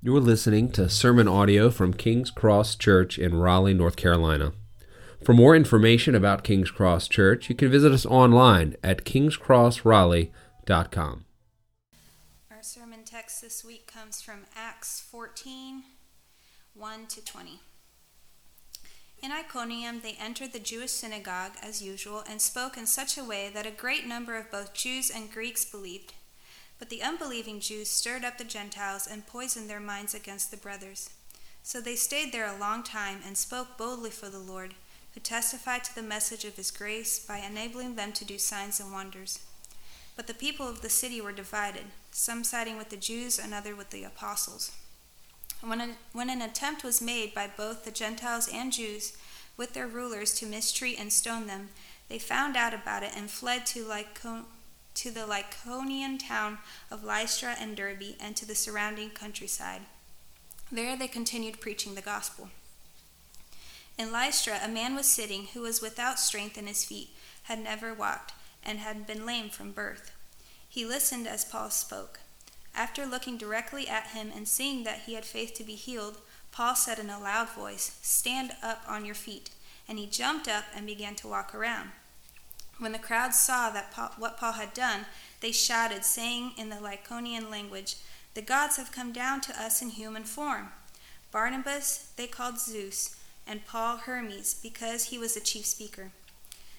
You're listening to sermon audio from King's Cross Church in Raleigh, North Carolina. For more information about King's Cross Church, you can visit us online at kingscrossraleigh.com. Our sermon text this week comes from Acts 14 1 to 20. In Iconium, they entered the Jewish synagogue as usual and spoke in such a way that a great number of both Jews and Greeks believed. But the unbelieving Jews stirred up the Gentiles and poisoned their minds against the brothers. So they stayed there a long time and spoke boldly for the Lord, who testified to the message of his grace by enabling them to do signs and wonders. But the people of the city were divided, some siding with the Jews another with the apostles. When, a, when an attempt was made by both the Gentiles and Jews with their rulers to mistreat and stone them, they found out about it and fled to Lycaonia to the Lycaonian town of Lystra and Derbe, and to the surrounding countryside. There they continued preaching the gospel. In Lystra, a man was sitting who was without strength in his feet, had never walked, and had been lame from birth. He listened as Paul spoke. After looking directly at him and seeing that he had faith to be healed, Paul said in a loud voice, Stand up on your feet. And he jumped up and began to walk around. When the crowd saw that Paul, what Paul had done, they shouted, saying in the Lycaonian language, The gods have come down to us in human form. Barnabas they called Zeus, and Paul Hermes, because he was the chief speaker.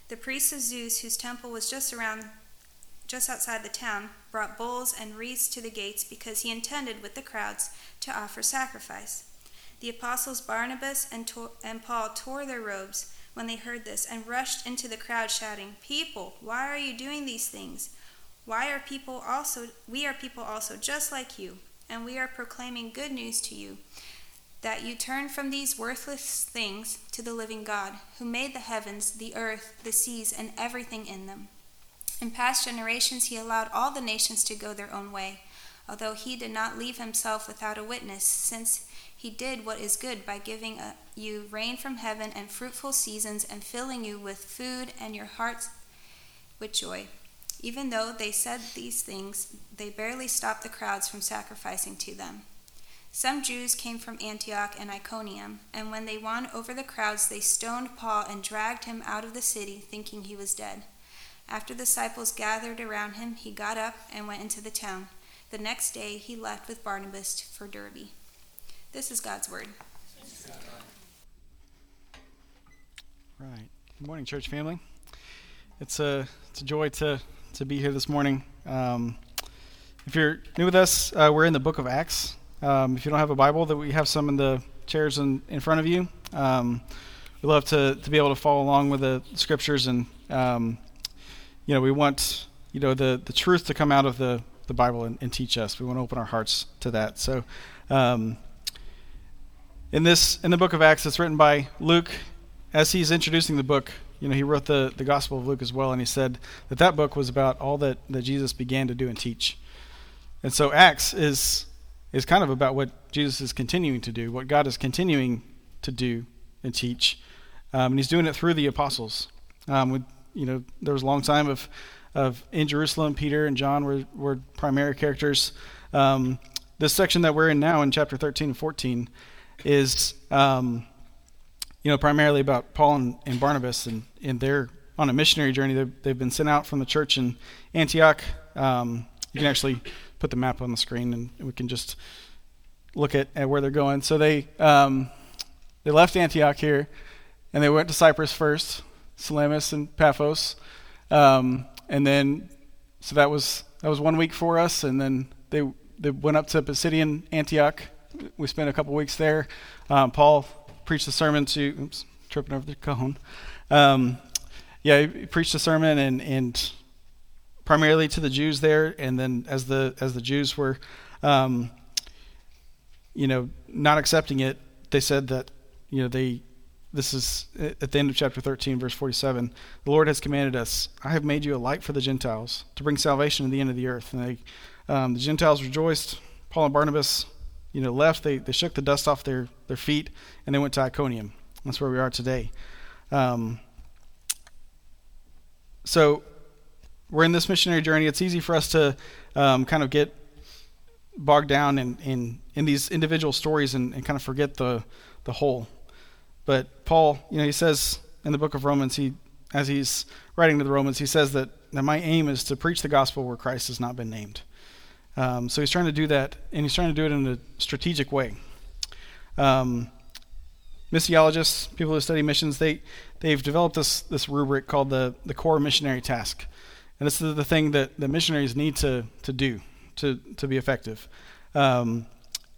The priests of Zeus, whose temple was just around just outside the town, brought bulls and wreaths to the gates because he intended with the crowds to offer sacrifice. The apostles Barnabas and, and Paul tore their robes when they heard this and rushed into the crowd shouting, "People, why are you doing these things? Why are people also we are people also just like you, and we are proclaiming good news to you." That you turn from these worthless things to the living God, who made the heavens, the earth, the seas, and everything in them. In past generations, he allowed all the nations to go their own way, although he did not leave himself without a witness, since he did what is good by giving uh, you rain from heaven and fruitful seasons and filling you with food and your hearts with joy. Even though they said these things, they barely stopped the crowds from sacrificing to them. Some Jews came from Antioch and Iconium, and when they won over the crowds, they stoned Paul and dragged him out of the city, thinking he was dead. After the disciples gathered around him, he got up and went into the town. The next day, he left with Barnabas for Derbe. This is God's word. Right. Good morning, church family. It's a it's a joy to to be here this morning. Um, if you're new with us, uh, we're in the book of Acts. Um, if you don't have a Bible, that we have some in the chairs in, in front of you. Um, we love to, to be able to follow along with the scriptures, and um, you know we want you know the, the truth to come out of the, the Bible and, and teach us. We want to open our hearts to that. So um, in this in the book of Acts, it's written by Luke as he's introducing the book, you know, he wrote the, the Gospel of Luke as well, and he said that that book was about all that, that Jesus began to do and teach. And so Acts is is kind of about what Jesus is continuing to do, what God is continuing to do and teach, um, and he's doing it through the apostles. Um, with, you know, there was a long time of of in Jerusalem, Peter and John were were primary characters. Um, this section that we're in now in chapter 13 and 14 is um, you know, primarily about Paul and, and Barnabas, and, they're on a missionary journey. They've, they've been sent out from the church in Antioch. Um, you can actually put the map on the screen, and we can just look at, at where they're going. So they um, they left Antioch here, and they went to Cyprus first, Salamis and Paphos, um, and then so that was that was one week for us, and then they they went up to Pisidian Antioch. We spent a couple weeks there. Um, Paul preached a sermon to, oops, tripping over the cone. Um, yeah, he preached a sermon and, and primarily to the Jews there, and then as the as the Jews were, um, you know, not accepting it, they said that, you know, they this is at the end of chapter 13, verse 47. The Lord has commanded us, I have made you a light for the Gentiles to bring salvation to the end of the earth. And they, um, the Gentiles rejoiced. Paul and Barnabas you know, left, they, they shook the dust off their, their feet and they went to Iconium. That's where we are today. Um, so we're in this missionary journey. It's easy for us to um, kind of get bogged down in, in, in these individual stories and, and kind of forget the, the whole. But Paul, you know, he says in the book of Romans, he as he's writing to the Romans, he says that, that my aim is to preach the gospel where Christ has not been named. Um, so he's trying to do that, and he's trying to do it in a strategic way. Um, missiologists, people who study missions, they they've developed this this rubric called the the core missionary task, and this is the thing that the missionaries need to to do to to be effective. Um,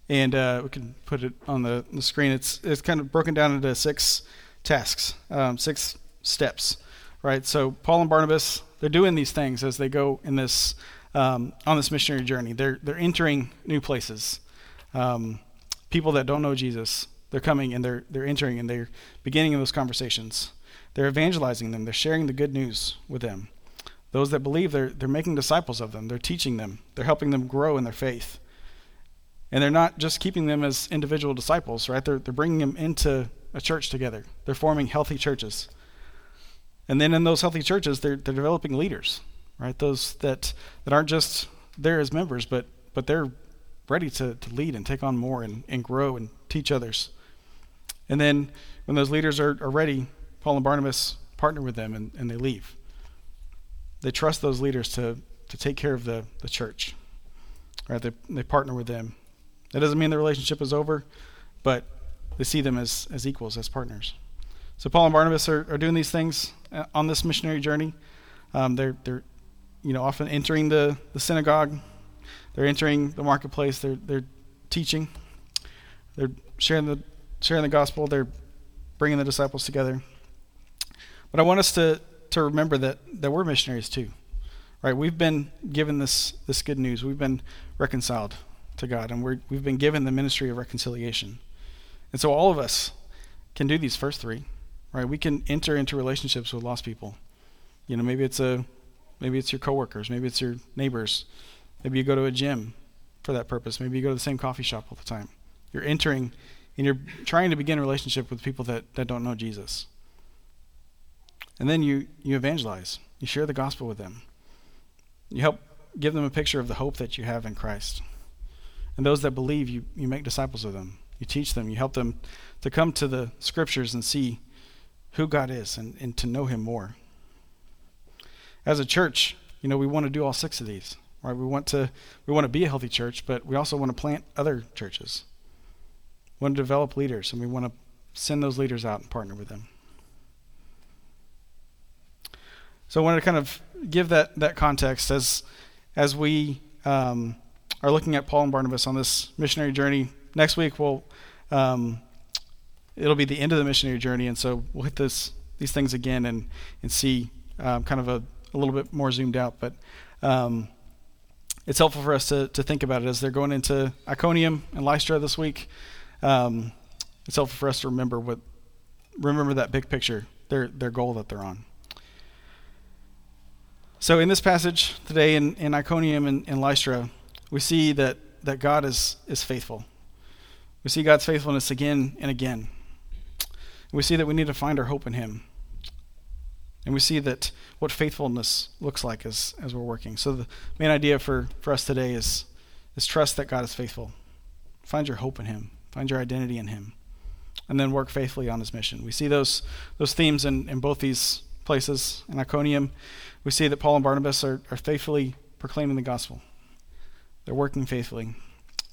and uh, we can put it on the, the screen. It's it's kind of broken down into six tasks, um, six steps, right? So Paul and Barnabas, they're doing these things as they go in this um, on this missionary journey. They're they're entering new places. Um, people that don't know Jesus, they're coming and they're they're entering and they're beginning those conversations. They're evangelizing them. They're sharing the good news with them. Those that believe, they're they're making disciples of them. They're teaching them. They're helping them grow in their faith. And they're not just keeping them as individual disciples, right? They're, they're bringing them into a church together. They're forming healthy churches. And then in those healthy churches, they're, they're developing leaders, right? Those that, that aren't just there as members, but, but they're ready to, to lead and take on more and, and grow and teach others. And then when those leaders are, are ready, Paul and Barnabas partner with them and, and they leave. They trust those leaders to, to take care of the, the church. Right? They, they partner with them that doesn't mean the relationship is over, but they see them as, as equals, as partners. So Paul and Barnabas are, are doing these things uh, on this missionary journey. Um, they're, they're you know, often entering the, the synagogue. They're entering the marketplace. They're, they're teaching. They're sharing the, sharing the gospel. They're bringing the disciples together. But I want us to, to remember that, that we're missionaries too. Right? We've been given this, this good news. We've been reconciled to God, and we have been given the ministry of reconciliation. And so all of us can do these first three, right? We can enter into relationships with lost people. You know, maybe it's a, maybe it's your coworkers, maybe it's your neighbors, maybe you go to a gym for that purpose, maybe you go to the same coffee shop all the time. You're entering, and you're trying to begin a relationship with people that, that don't know Jesus. And then you you evangelize. You share the gospel with them. You help give them a picture of the hope that you have in Christ. And those that believe, you, you make disciples of them. You teach them. You help them to come to the scriptures and see who God is and, and to know Him more. As a church, you know, we want to do all six of these. Right? We want to we want to be a healthy church, but we also want to plant other churches. We want to develop leaders, and we want to send those leaders out and partner with them. So I wanted to kind of give that that context as as we um, are looking at Paul and Barnabas on this missionary journey. Next week, we'll um, it'll be the end of the missionary journey, and so we'll hit this these things again and and see um, kind of a, a little bit more zoomed out. But um, it's helpful for us to to think about it as they're going into Iconium and Lystra this week. Um, it's helpful for us to remember what remember that big picture, their their goal that they're on. So in this passage today in, in Iconium and, and Lystra, we see that, that God is, is faithful. We see God's faithfulness again and again. We see that we need to find our hope in Him. And we see that what faithfulness looks like as, as we're working. So the main idea for, for us today is, is trust that God is faithful. Find your hope in Him. Find your identity in Him. And then work faithfully on His mission. We see those, those themes in, in both these places. In Iconium, we see that Paul and Barnabas are, are faithfully proclaiming the gospel. They're working faithfully.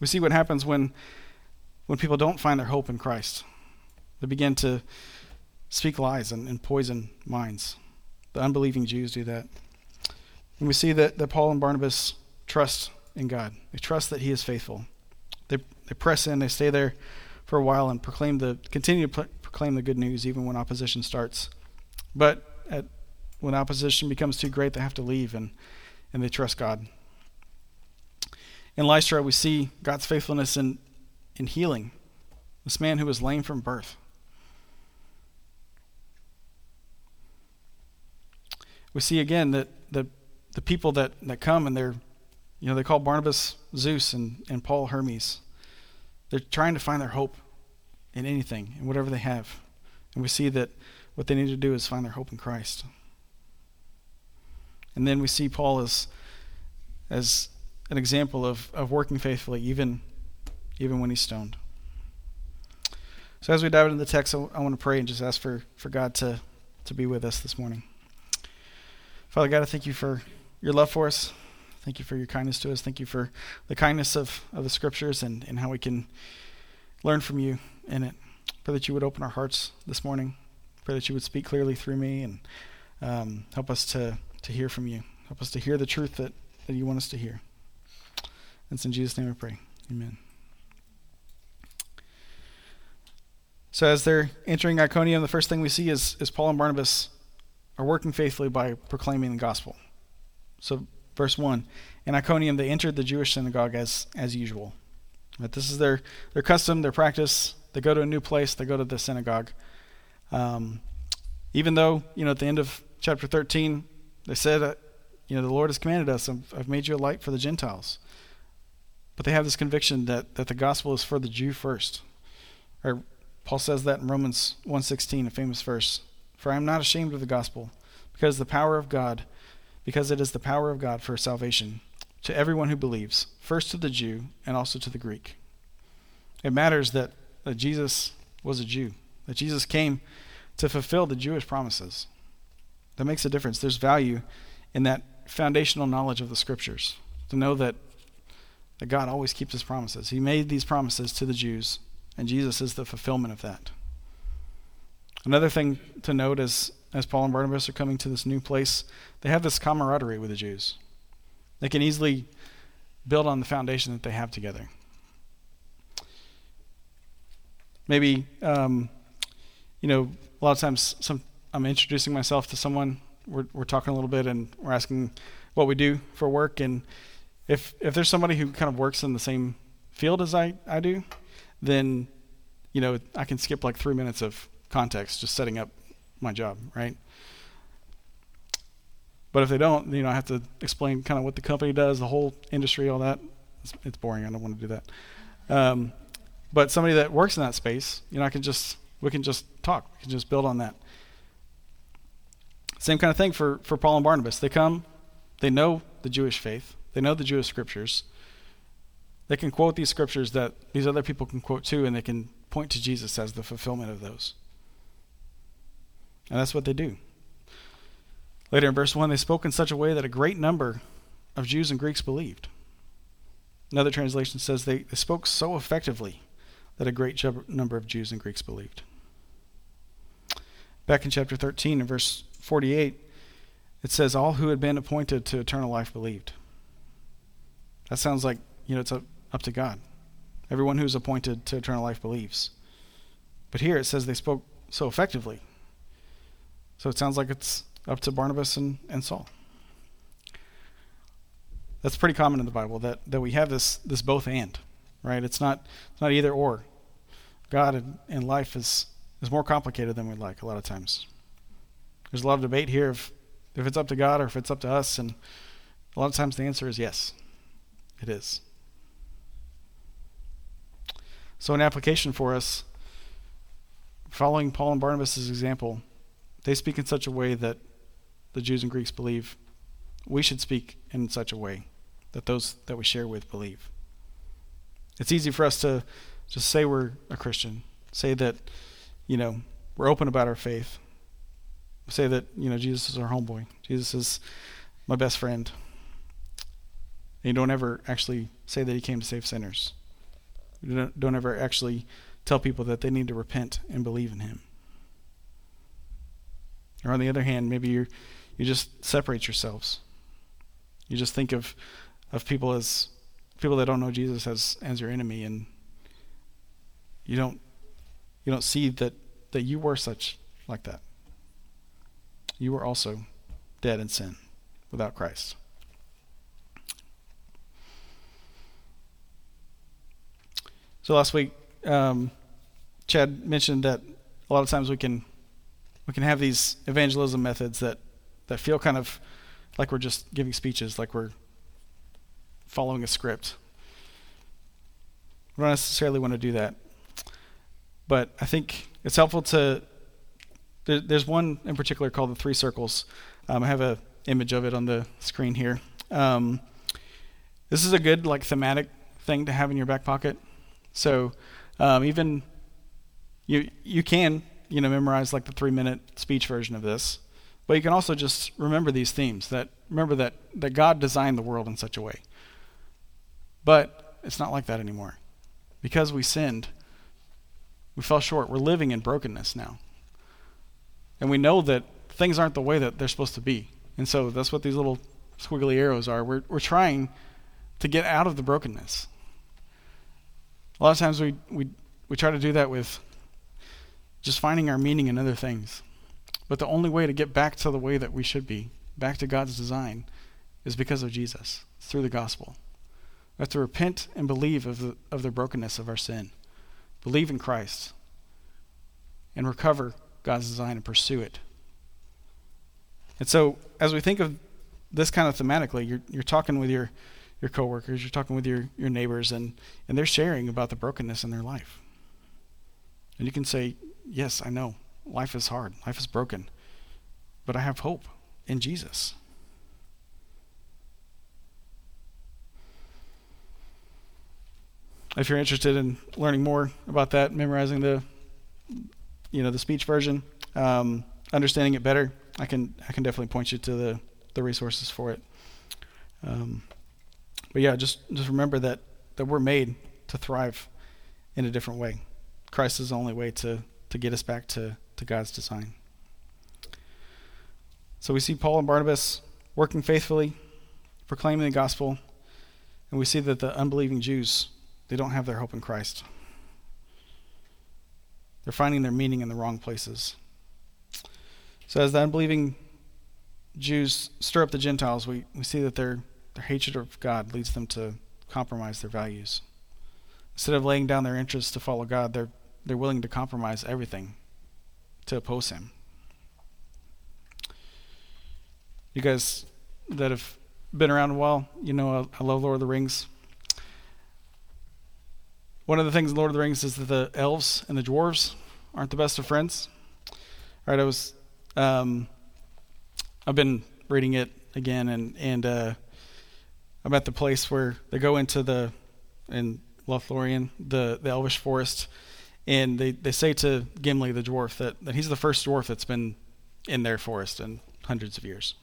We see what happens when when people don't find their hope in Christ. They begin to speak lies and, and poison minds. The unbelieving Jews do that. And we see that, that Paul and Barnabas trust in God. They trust that He is faithful. They, they press in, they stay there for a while and proclaim the continue to proclaim the good news even when opposition starts. But at, when opposition becomes too great, they have to leave and, and they trust God. In Lystra, we see God's faithfulness in, in healing this man who was lame from birth. We see again that the, the people that, that come and they're, you know, they call Barnabas Zeus and, and Paul Hermes. They're trying to find their hope in anything, in whatever they have. And we see that what they need to do is find their hope in Christ. And then we see Paul as, as an example of, of working faithfully, even, even when he's stoned. So, as we dive into the text, I, I want to pray and just ask for, for God to, to be with us this morning. Father God, I thank you for your love for us. Thank you for your kindness to us. Thank you for the kindness of, of the scriptures and, and how we can learn from you in it. Pray that you would open our hearts this morning. Pray that you would speak clearly through me and um, help us to, to hear from you. Help us to hear the truth that, that you want us to hear. And it's in Jesus' name I pray. Amen. So as they're entering Iconium, the first thing we see is, is Paul and Barnabas are working faithfully by proclaiming the gospel. So verse 1, in Iconium they entered the Jewish synagogue as, as usual. But this is their, their custom, their practice. They go to a new place, they go to the synagogue. Um, even though, you know, at the end of chapter 13, they said, uh, you know, the Lord has commanded us, I've, I've made you a light for the Gentiles. But they have this conviction that, that the gospel is for the Jew first. Or Paul says that in Romans 1.16, a famous verse. For I am not ashamed of the gospel, because the power of God, because it is the power of God for salvation to everyone who believes, first to the Jew and also to the Greek. It matters that, that Jesus was a Jew, that Jesus came to fulfill the Jewish promises. That makes a difference. There's value in that foundational knowledge of the scriptures, to know that, that God always keeps his promises. He made these promises to the Jews and Jesus is the fulfillment of that. Another thing to note is as Paul and Barnabas are coming to this new place, they have this camaraderie with the Jews. They can easily build on the foundation that they have together. Maybe, um, you know, a lot of times some, I'm introducing myself to someone, we're, we're talking a little bit, and we're asking what we do for work. And if, if there's somebody who kind of works in the same field as I, I do, then you know I can skip like three minutes of context just setting up my job, right? But if they don't, you know, I have to explain kind of what the company does, the whole industry, all that. It's, it's boring. I don't want to do that. Um, but somebody that works in that space, you know, I can just we can just talk. We can just build on that. Same kind of thing for for Paul and Barnabas. They come, they know the Jewish faith, they know the Jewish scriptures, they can quote these scriptures that these other people can quote too, and they can point to Jesus as the fulfillment of those. And that's what they do. Later in verse 1, they spoke in such a way that a great number of Jews and Greeks believed. Another translation says they, they spoke so effectively that a great number of Jews and Greeks believed. Back in chapter 13, in verse 48, it says, All who had been appointed to eternal life believed. That sounds like, you know, it's a up to God. Everyone who's appointed to eternal life believes. But here it says they spoke so effectively. So it sounds like it's up to Barnabas and, and Saul. That's pretty common in the Bible that, that we have this this both and, right? It's not it's not either or. God and, and life is is more complicated than we'd like a lot of times. There's a lot of debate here if if it's up to God or if it's up to us, and a lot of times the answer is yes, it is. So, an application for us, following Paul and Barnabas' example, they speak in such a way that the Jews and Greeks believe. We should speak in such a way that those that we share with believe. It's easy for us to just say we're a Christian, say that, you know, we're open about our faith, say that, you know, Jesus is our homeboy, Jesus is my best friend. And you don't ever actually say that he came to save sinners. Don't, don't ever actually tell people that they need to repent and believe in Him. Or on the other hand, maybe you you just separate yourselves. You just think of of people as people that don't know Jesus as as your enemy, and you don't you don't see that that you were such like that. You were also dead in sin without Christ. So last week, um, Chad mentioned that a lot of times we can we can have these evangelism methods that that feel kind of like we're just giving speeches, like we're following a script. We don't necessarily want to do that, but I think it's helpful to. There, there's one in particular called the three circles. Um, I have a image of it on the screen here. Um, This is a good like thematic thing to have in your back pocket. So um, even you you can you know memorize like the three minute speech version of this, but you can also just remember these themes. That remember that that God designed the world in such a way. But it's not like that anymore, because we sinned. We fell short. We're living in brokenness now, and we know that things aren't the way that they're supposed to be. And so that's what these little squiggly arrows are. We're we're trying to get out of the brokenness. A lot of times we, we, we try to do that with just finding our meaning in other things. But the only way to get back to the way that we should be, back to God's design, is because of Jesus. Through the gospel. We have to repent and believe of the, of the brokenness of our sin, believe in Christ, and recover God's design and pursue it. And so, as we think of this kind of thematically, you're, you're talking with your your coworkers, you're talking with your, your neighbors, and, and they're sharing about the brokenness in their life. And you can say, Yes, I know. Life is hard. Life is broken. But I have hope in Jesus. If you're interested in learning more about that, memorizing the you know the speech version, um, understanding it better, I can I can definitely point you to the the resources for it. Um, but yeah, just just remember that that we're made to thrive in a different way. Christ is the only way to to get us back to to God's design. So we see Paul and Barnabas working faithfully, proclaiming the gospel, and we see that the unbelieving Jews they don't have their hope in Christ. They're finding their meaning in the wrong places. So as the unbelieving Jews stir up the Gentiles, we, we see that they're their hatred of God leads them to compromise their values. Instead of laying down their interests to follow God, they're, they're willing to compromise everything to oppose Him. You guys that have been around a while, you know I, love Lord of the Rings. One of the things in Lord of the Rings is that the elves and the dwarves aren't the best of friends. All right, I was, um, I've been reading it again, and and uh, I'm at the place where they go into the in Lothlorien, the the Elvish forest, and they, they say to Gimli the dwarf that, that he's the first dwarf that's been in their forest in hundreds of years.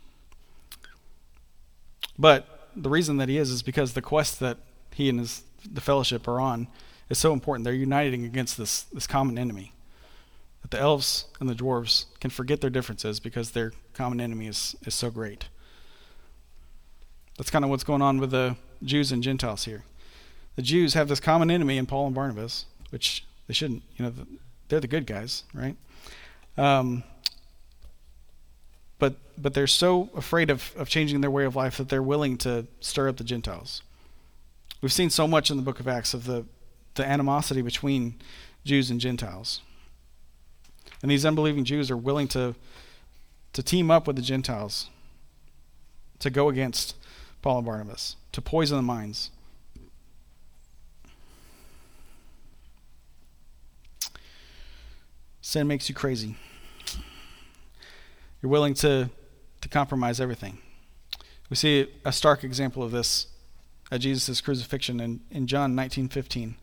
But the reason that he is is because the quest that he and his the fellowship are on is so important. They're uniting against this this common enemy. That the elves and the dwarves can forget their differences because their common enemy is, is so great. That's kind of what's going on with the Jews and Gentiles here. The Jews have this common enemy in Paul and Barnabas, which they shouldn't. You know, they're the good guys, right? Um, but but they're so afraid of, of changing their way of life that they're willing to stir up the Gentiles. We've seen so much in the book of Acts of the, the animosity between Jews and Gentiles. And these unbelieving Jews are willing to to team up with the Gentiles to go against Paul and Barnabas, to poison the minds. Sin makes you crazy. You're willing to, to compromise everything. We see a stark example of this at Jesus' crucifixion in, in John 19:15.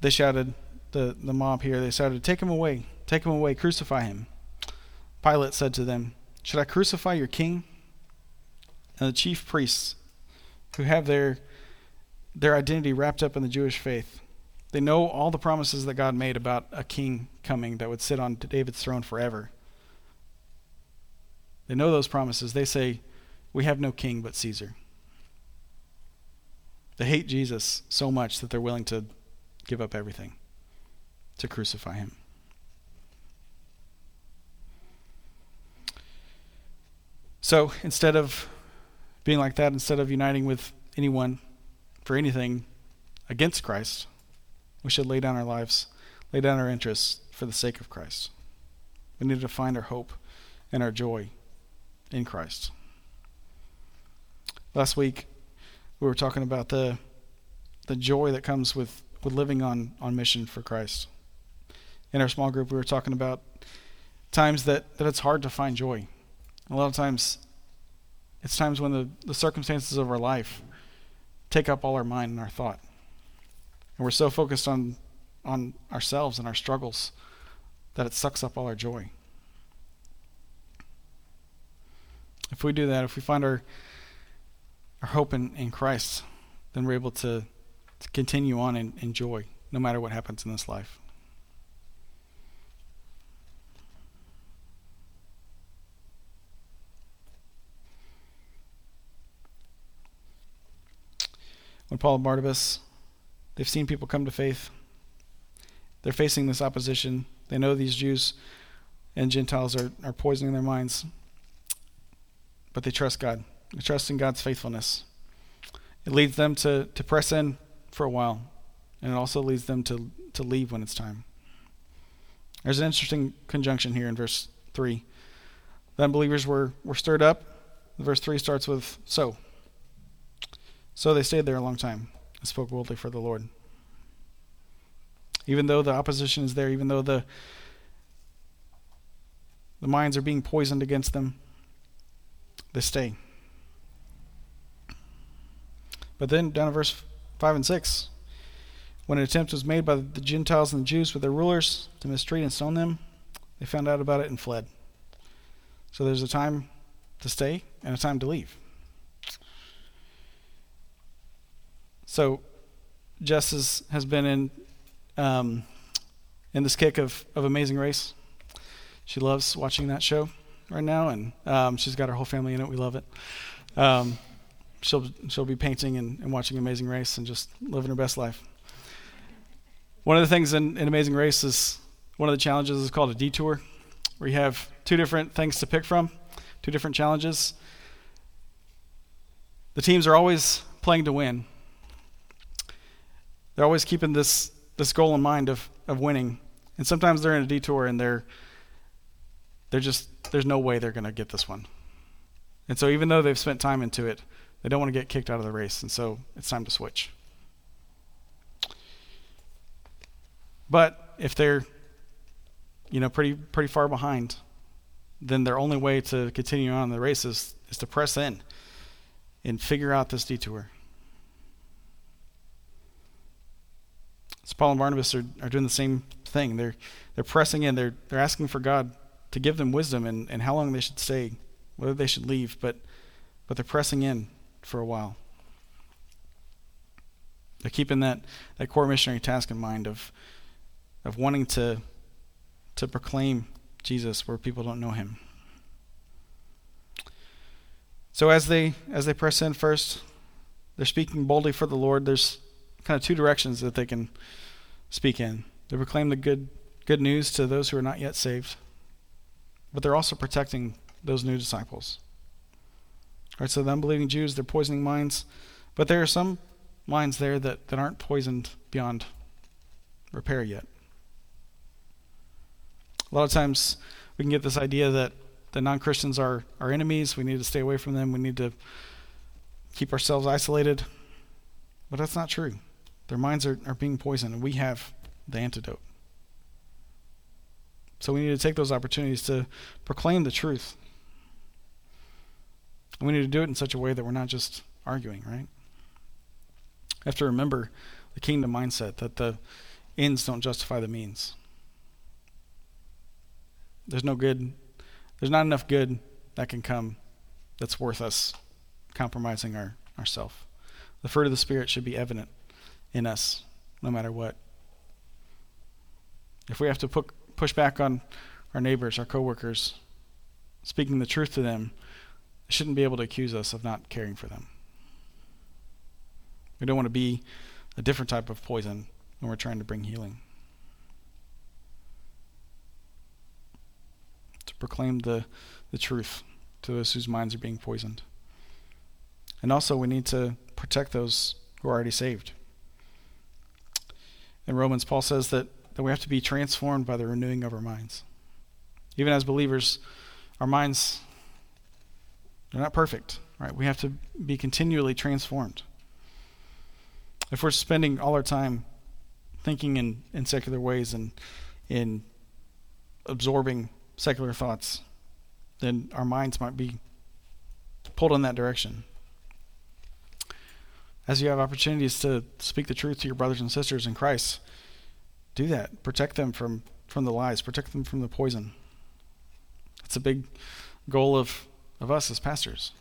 They shouted, the, the mob here, they shouted, Take him away, take him away, crucify him. Pilate said to them, Should I crucify your king? and the chief priests who have their their identity wrapped up in the Jewish faith. They know all the promises that God made about a king coming that would sit on David's throne forever. They know those promises. They say, We have no king but Caesar. They hate Jesus so much that they're willing to give up everything to crucify him. So instead of being like that instead of uniting with anyone for anything against Christ. We should lay down our lives, lay down our interests for the sake of Christ. We need to find our hope and our joy in Christ. Last week, we were talking about the the joy that comes with, with living on, on mission for Christ. In our small group, we were talking about times that, that it's hard to find joy. A lot of times It's times when the, the circumstances of our life take up all our mind and our thought. And we're so focused on on ourselves and our struggles that it sucks up all our joy. If we do that, if we find our our hope in, in Christ, then we're able to, to continue on in, in joy, no matter what happens in this life. When Paul and Barnabas, they've seen people come to faith. They're facing this opposition. They know these Jews and Gentiles are, are poisoning their minds. But they trust God. They trust in God's faithfulness. It leads them to, to press in for a while, and it also leads them to, to leave when it's time. There's an interesting conjunction here in verse 3. The unbelievers were, were stirred up. Verse 3 starts with so. So they stayed there a long time and spoke boldly for the Lord. Even though the opposition is there, even though the the minds are being poisoned against them, they stay. But then down in verse 5 and 6, when an attempt was made by the Gentiles and the Jews with their rulers to mistreat and stone them, they found out about it and fled. So there's a time to stay and a time to leave. So Jess is, has been in um, in this kick of, of Amazing Race. She loves watching that show right now, and um, she's got her whole family in it. We love it. Um, she'll she'll be painting and, and, watching Amazing Race and just living her best life. One of the things in, in Amazing Race is one of the challenges is called a detour, where you have two different things to pick from, two different challenges. The teams are always playing to win, they're always keeping this this goal in mind of of winning. And sometimes they're in a detour and they're they're just there's no way they're going to get this one. And so even though they've spent time into it, they don't want to get kicked out of the race, and so it's time to switch. But if they're you know pretty pretty far behind, then their only way to continue on in the race is, is to press in and figure out this detour. So Paul and Barnabas are, are doing the same thing. They're they're pressing in. They're they're asking for God to give them wisdom and, and how long they should stay, whether they should leave, but but they're pressing in for a while. They're keeping that, that core missionary task in mind of of wanting to to proclaim Jesus where people don't know him. So as they as they press in first, they're speaking boldly for the Lord. There's kind of two directions that they can speak in. They proclaim the good good news to those who are not yet saved, but they're also protecting those new disciples. All right, so the unbelieving Jews, they're poisoning minds, but there are some minds there that, that aren't poisoned beyond repair yet. A lot of times we can get this idea that the non Christians are our enemies. We need to stay away from them. We need to keep ourselves isolated. But that's not true. Their minds are, are being poisoned, and we have the antidote. So we need to take those opportunities to proclaim the truth. And we need to do it in such a way that we're not just arguing, right? We have to remember the kingdom mindset that the ends don't justify the means. There's no good, there's not enough good that can come that's worth us compromising our ourself. The fruit of the Spirit should be evident in us, no matter what. If we have to put, push back on our neighbors, our coworkers, speaking the truth to them, they shouldn't be able to accuse us of not caring for them. We don't want to be a different type of poison when we're trying to bring healing. To proclaim the, the truth to those whose minds are being poisoned. And also, we need to protect those who are already saved. In Romans, Paul says that, that we have to be transformed by the renewing of our minds. Even as believers, our minds they're not perfect, right? We have to be continually transformed. If we're spending all our time thinking in, in secular ways and in absorbing secular thoughts, then our minds might be pulled in that direction. As you have opportunities to speak the truth to your brothers and sisters in Christ, do that. Protect them from, from the lies, protect them from the poison. That's a big goal of, of us as pastors.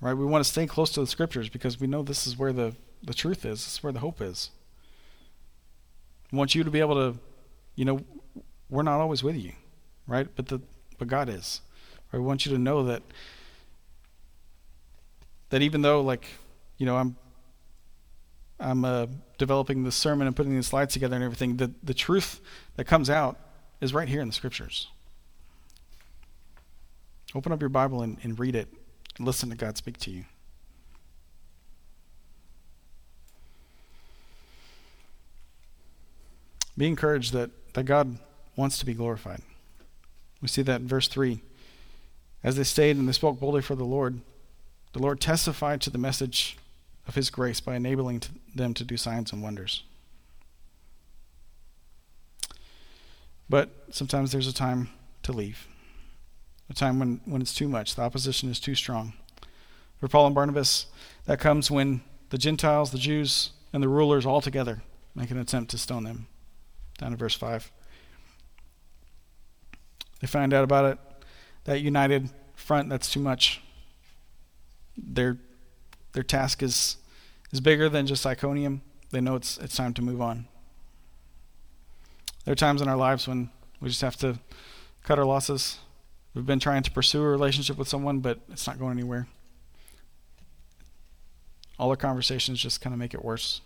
Right? We want to stay close to the scriptures because we know this is where the, the truth is, this is where the hope is. We want you to be able to, you know, we're not always with you, right? But the but God is. Right? We want you to know that that even though like, you know, I'm I'm uh, developing the sermon and putting the slides together and everything, the, the truth that comes out is right here in the scriptures. Open up your Bible and, and read it. And listen to God speak to you. Be encouraged that, that God wants to be glorified. We see that in verse 3. As they stayed and they spoke boldly for the Lord, the Lord testified to the message of his grace by enabling to them to do signs and wonders. But sometimes there's a time to leave, a time when, when it's too much, the opposition is too strong. For Paul and Barnabas, that comes when the Gentiles, the Jews, and the rulers all together make an attempt to stone them. Down to verse 5. They find out about it. That united front, that's too much. Their their task is is bigger than just Iconium. They know it's it's time to move on. There are times in our lives when we just have to cut our losses. We've been trying to pursue a relationship with someone, but it's not going anywhere. All our conversations just kind of make it worse.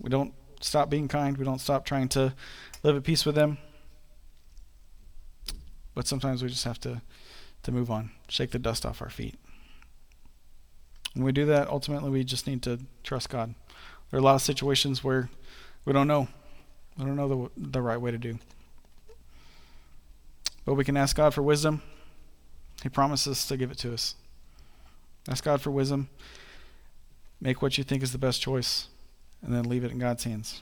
We don't stop being kind. We don't stop trying to live at peace with them. But sometimes we just have to, to move on, shake the dust off our feet. When we do that, ultimately, we just need to trust God. There are a lot of situations where we don't know. We don't know the, the right way to do. But we can ask God for wisdom. He promises to give it to us. Ask God for wisdom. Make what you think is the best choice, and then leave it in God's hands.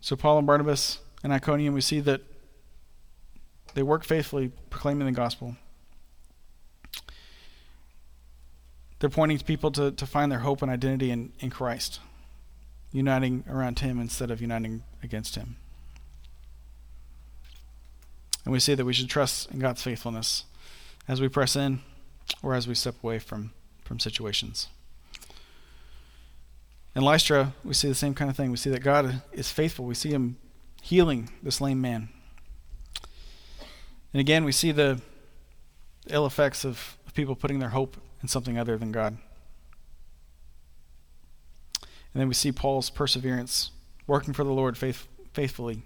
So, Paul and Barnabas and Iconium, we see that they work faithfully proclaiming the gospel. They're pointing to people to, to find their hope and identity in, in Christ, uniting around Him instead of uniting against Him. And we see that we should trust in God's faithfulness as we press in or as we step away from, from situations. In Lystra, we see the same kind of thing. We see that God is faithful. We see Him healing this lame man. And again, we see the ill effects of, people putting their hope in something other than God. And then we see Paul's perseverance, working for the Lord faith, faithfully,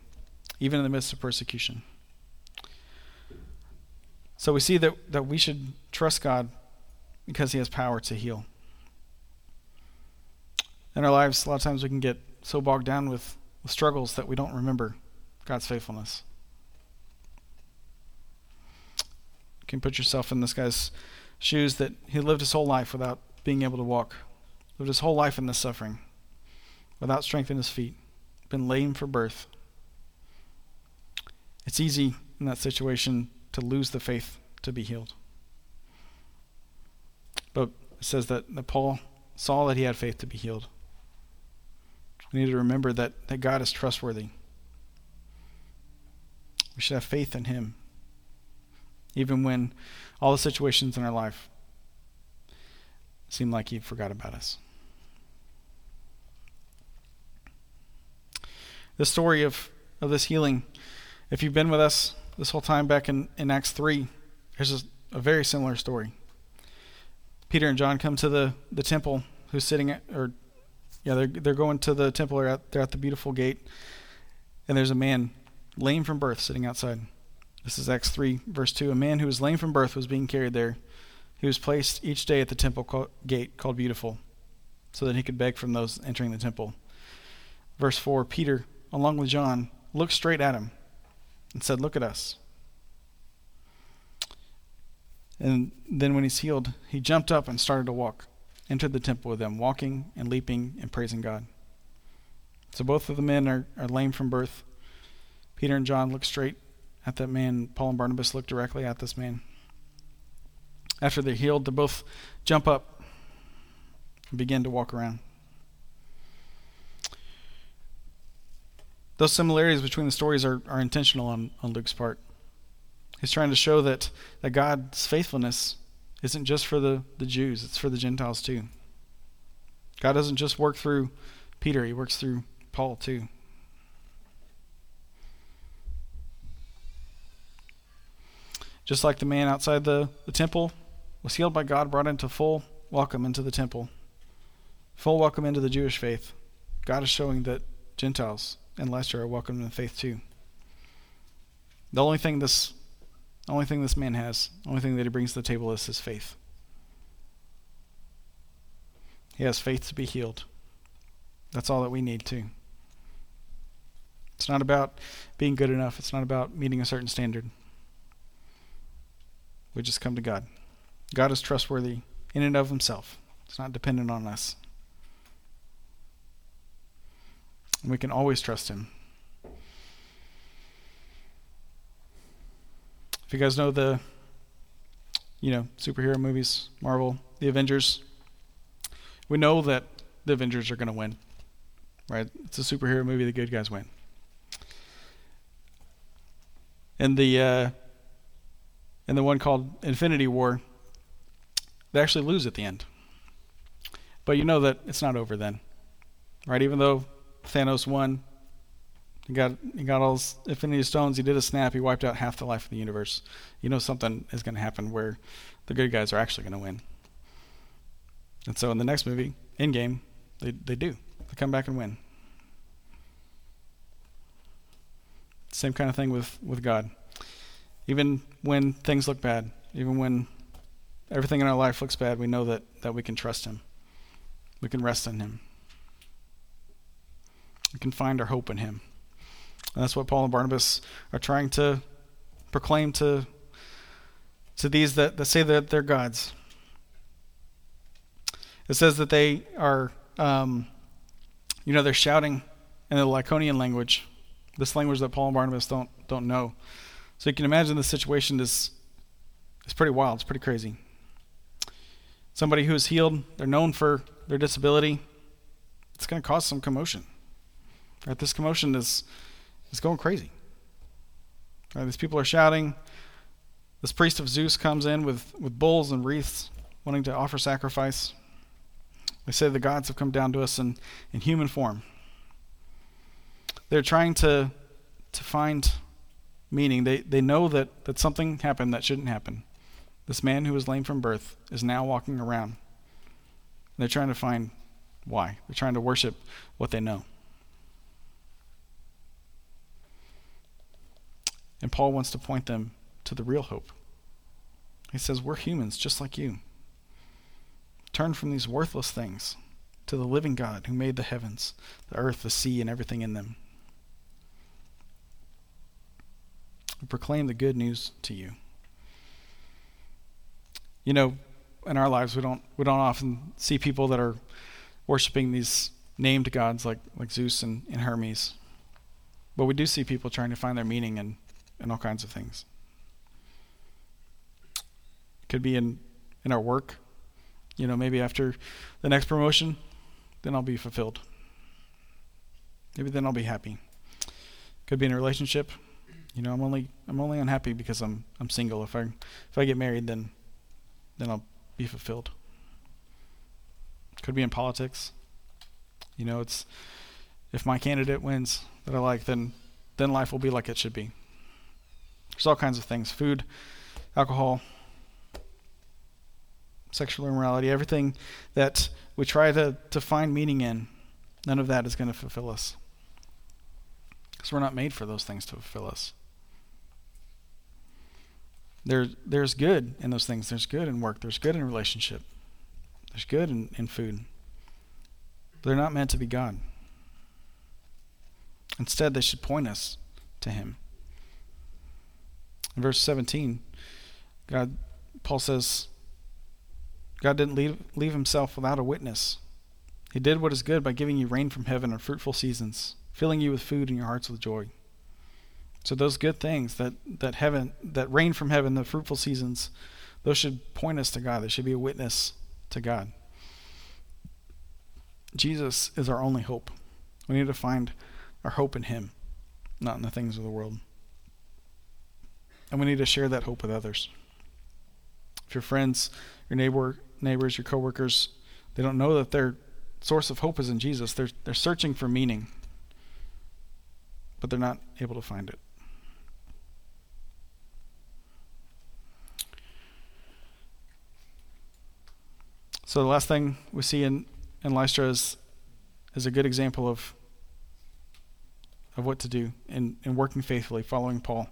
even in the midst of persecution. So we see that, that we should trust God because He has power to heal in our lives, a lot of times we can get so bogged down with, with struggles that we don't remember God's faithfulness. You can put yourself in this guy's shoes that he lived his whole life without being able to walk, lived his whole life in this suffering, without strength in his feet, been lame for birth. It's easy in that situation to lose the faith to be healed. But it says that, that Paul saw that he had faith to be healed. We need to remember that, that God is trustworthy. We should have faith in Him, even when all the situations in our life seem like He forgot about us. The story of, of this healing, if you've been with us this whole time back in, in Acts 3, there's a, a very similar story. Peter and John come to the, the temple who's sitting at, or yeah, they're they're going to the temple. They're at, they're at the beautiful gate, and there's a man lame from birth sitting outside. This is Acts three verse two. A man who was lame from birth was being carried there. He was placed each day at the temple gate called Beautiful, so that he could beg from those entering the temple. Verse four. Peter, along with John, looked straight at him, and said, "Look at us." And then when he's healed, he jumped up and started to walk entered the temple with them, walking and leaping and praising God. So both of the men are, are lame from birth. Peter and John look straight at that man. Paul and Barnabas look directly at this man. After they're healed, they both jump up and begin to walk around. Those similarities between the stories are, are intentional on, on Luke's part. He's trying to show that, that God's faithfulness isn't just for the, the Jews, it's for the Gentiles too. God doesn't just work through Peter, he works through Paul too. Just like the man outside the, the temple was healed by God, brought into full welcome into the temple, full welcome into the Jewish faith, God is showing that Gentiles and Lystra are welcome in the faith too. The only thing this only thing this man has, the only thing that he brings to the table is his faith. He has faith to be healed. That's all that we need too. It's not about being good enough. It's not about meeting a certain standard. We just come to God. God is trustworthy in and of himself. It's not dependent on us. And we can always trust him. If you guys know the, you know, superhero movies, Marvel, the Avengers, we know that the Avengers are going to win, right? It's a superhero movie. The good guys win. And the uh, and the one called Infinity War, they actually lose at the end. But you know that it's not over then, right? Even though Thanos won, he got he got all his Infinity Stones. He did a snap. He wiped out half the life of the universe. You know something is going to happen where the good guys are actually going to win. And so in the next movie, Endgame, they they do. They come back and win. Same kind of thing with with God. Even when things look bad, even when everything in our life looks bad, we know that that we can trust Him. We can rest in Him. We can find our hope in Him. And that's what Paul and Barnabas are trying to proclaim to, to these that, that say that they're gods. It says that they are, um, you know, they're shouting in the Lycaonian language, this language that Paul and Barnabas don't don't know. So you can imagine the situation is is pretty wild. It's pretty crazy. Somebody who is healed, they're known for their disability. It's going to cause some commotion. Right? This commotion is it's going crazy. Right, these people are shouting. This priest of Zeus comes in with, with bulls and wreaths, wanting to offer sacrifice. They say the gods have come down to us in, in human form. They're trying to, to find meaning. They, they know that, that something happened that shouldn't happen. This man who was lame from birth is now walking around. They're trying to find why. They're trying to worship what they know. And Paul wants to point them to the real hope. He says, We're humans just like you. Turn from these worthless things to the living God who made the heavens, the earth, the sea, and everything in them. We proclaim the good news to you. You know, in our lives we don't we don't often see people that are worshiping these named gods like, like Zeus and, and Hermes. But we do see people trying to find their meaning in in all kinds of things. Could be in in our work. You know, maybe after the next promotion, then I'll be fulfilled. Maybe then I'll be happy. Could be in a relationship. You know, I'm only I'm only unhappy because I'm I'm single. If I if I get married, then then I'll be fulfilled. Could be in politics. You know, it's if my candidate wins that I like, then then life will be like it should be. There's all kinds of things food, alcohol, sexual immorality, everything that we try to, to find meaning in, none of that is going to fulfill us. Because we're not made for those things to fulfill us. There, there's good in those things. There's good in work. There's good in relationship. There's good in, in food. But they're not meant to be God. Instead, they should point us to Him. In verse 17, God, Paul says, God didn't leave, leave himself without a witness. He did what is good by giving you rain from heaven and fruitful seasons, filling you with food and your hearts with joy. So those good things that, that heaven that rain from heaven, the fruitful seasons, those should point us to God. They should be a witness to God. Jesus is our only hope. We need to find our hope in Him, not in the things of the world. And we need to share that hope with others. If your friends, your neighbor, neighbors, your coworkers, they don't know that their source of hope is in Jesus. They're they're searching for meaning, but they're not able to find it. So the last thing we see in, in Lystra is, is a good example of of what to do in, in working faithfully, following Paul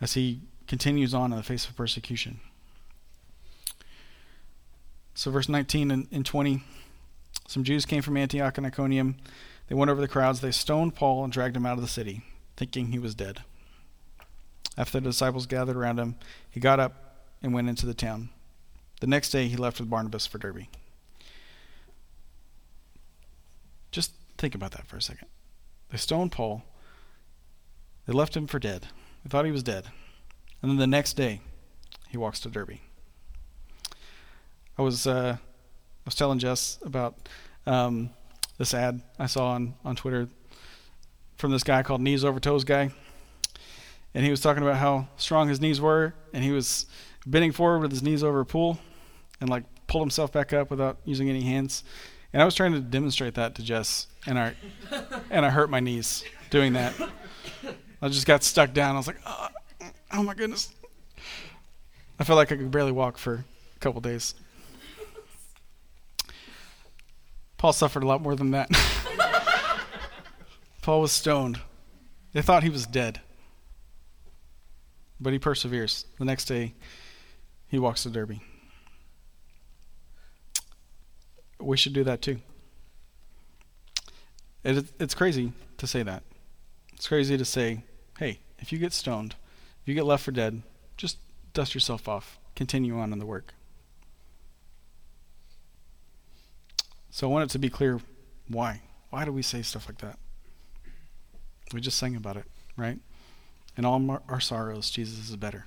as he continues on in the face of persecution. So, verse 19 and, and 20 some Jews came from Antioch and Iconium. They went over the crowds. They stoned Paul and dragged him out of the city, thinking he was dead. After the disciples gathered around him, he got up and went into the town. The next day, he left with Barnabas for Derbe. Just think about that for a second. They stoned Paul. They left him for dead. They thought he was dead. And then the next day, he walks to Derbe. I was uh, I was telling Jess about um, this ad I saw on, on Twitter from this guy called Knees Over Toes Guy. And he was talking about how strong his knees were, and he was bending forward with his knees over a pool and like pulled himself back up without using any hands. And I was trying to demonstrate that to Jess, and I and I hurt my knees doing that. I just got stuck down. I was like, oh, oh my goodness. I felt like I could barely walk for a couple days. Paul suffered a lot more than that. Paul was stoned. They thought he was dead. But he perseveres. The next day, he walks to Derbe. We should do that too. It, it's crazy to say that. It's crazy to say, hey, if you get stoned, if you get left for dead, just dust yourself off. Continue on in the work. So I want it to be clear why. Why do we say stuff like that? We just sang about it, right? In all our sorrows, Jesus is better.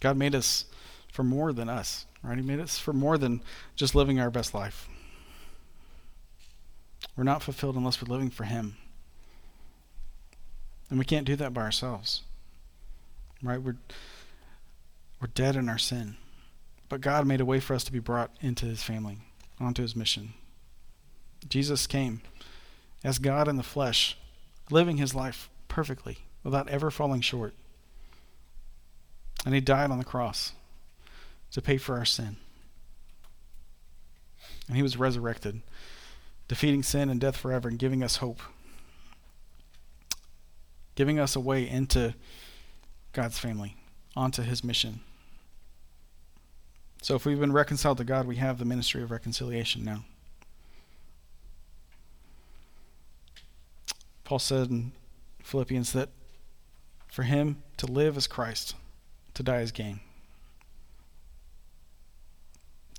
God made us for more than us, right? He made us for more than just living our best life. We're not fulfilled unless we're living for Him. And we can't do that by ourselves. Right? We're we're dead in our sin. But God made a way for us to be brought into his family, onto his mission. Jesus came as God in the flesh, living his life perfectly without ever falling short. And he died on the cross to pay for our sin. And he was resurrected, defeating sin and death forever and giving us hope, giving us a way into God's family, onto his mission. So if we've been reconciled to God, we have the ministry of reconciliation now. Paul said in Philippians that for him to live is Christ, to die is gain.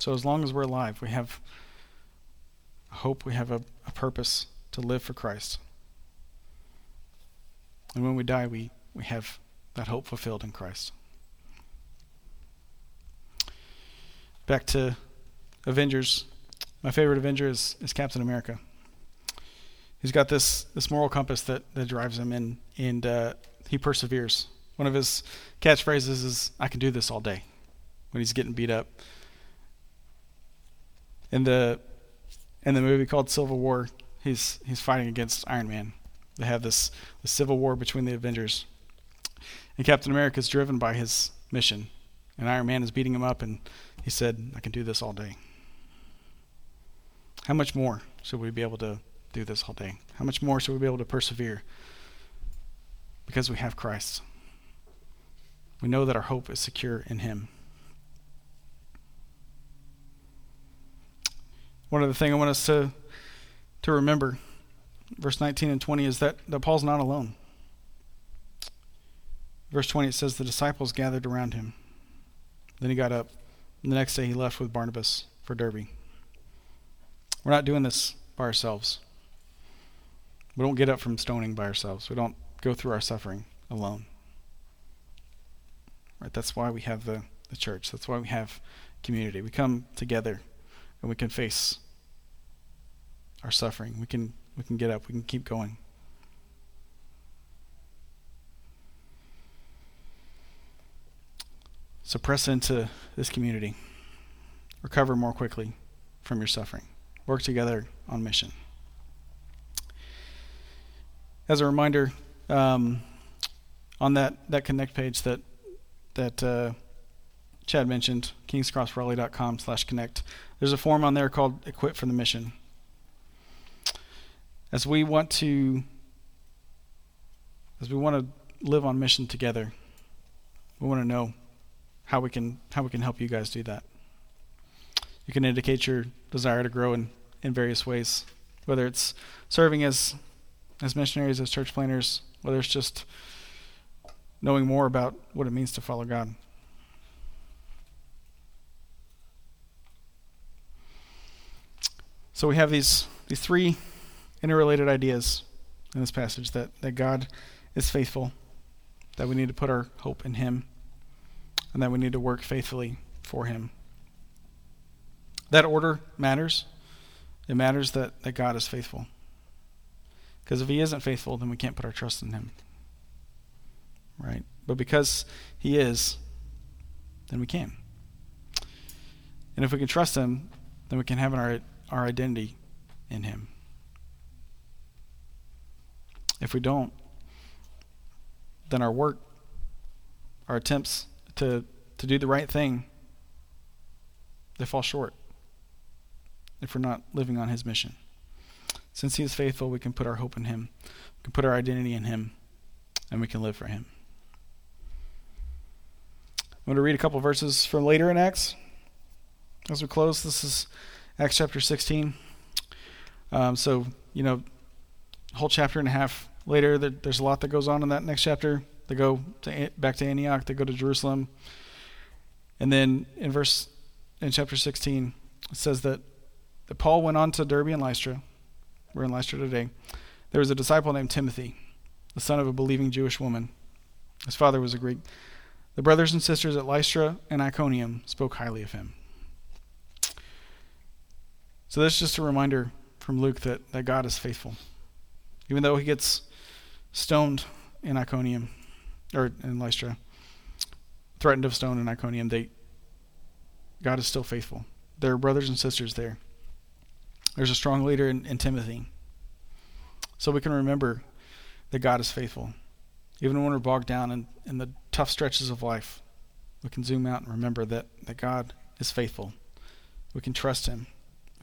So as long as we're alive, we have hope, we have a, a purpose to live for Christ. And when we die, we, we have that hope fulfilled in Christ. Back to Avengers. My favorite Avenger is, is Captain America. He's got this, this moral compass that, that drives him, in, and uh, he perseveres. One of his catchphrases is, I can do this all day, when he's getting beat up. In the, in the movie called Civil War, he's, he's fighting against Iron Man. They have this, this civil war between the Avengers. And Captain America is driven by his mission. And Iron Man is beating him up, and he said, I can do this all day. How much more should we be able to do this all day? How much more should we be able to persevere? Because we have Christ. We know that our hope is secure in Him. One other thing I want us to, to remember, verse 19 and 20, is that, that Paul's not alone. Verse 20, it says, The disciples gathered around him. Then he got up and the next day he left with Barnabas for Derbe. We're not doing this by ourselves. We don't get up from stoning by ourselves. We don't go through our suffering alone. Right? That's why we have the, the church. That's why we have community. We come together and we can face our suffering. We can we can get up. We can keep going. So press into this community. Recover more quickly from your suffering. Work together on mission. As a reminder, um, on that, that connect page that that uh, Chad mentioned, kingscrossraleigh.com slash connect, there's a form on there called Equip for the Mission. As we want to as we want to live on mission together, we want to know how we can how we can help you guys do that. You can indicate your desire to grow in, in various ways, whether it's serving as as missionaries, as church planners, whether it's just knowing more about what it means to follow God. So we have these these three interrelated ideas in this passage that, that God is faithful, that we need to put our hope in Him, and that we need to work faithfully for Him. That order matters. It matters that, that God is faithful. Because if He isn't faithful, then we can't put our trust in Him. Right? But because He is, then we can. And if we can trust Him, then we can have in our, our identity in Him. If we don't, then our work, our attempts to, to do the right thing, they fall short if we're not living on His mission. Since He is faithful, we can put our hope in Him, we can put our identity in Him, and we can live for Him. I'm going to read a couple verses from later in Acts as we close. This is Acts chapter 16. Um, so, you know, whole chapter and a half later, there, there's a lot that goes on in that next chapter. They go to, back to Antioch, they go to Jerusalem. And then in verse in chapter 16, it says that, that Paul went on to Derbe and Lystra. We're in Lystra today. There was a disciple named Timothy, the son of a believing Jewish woman. His father was a Greek. The brothers and sisters at Lystra and Iconium spoke highly of him. So that's just a reminder from Luke that, that God is faithful. Even though he gets stoned in Iconium, or in Lystra, threatened of stone in Iconium, they, God is still faithful. There are brothers and sisters there. There's a strong leader in, in Timothy. So we can remember that God is faithful. Even when we're bogged down in, in the tough stretches of life, we can zoom out and remember that, that God is faithful. We can trust Him.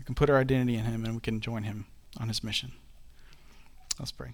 Can put our identity in Him and we can join Him on His mission. Let's pray.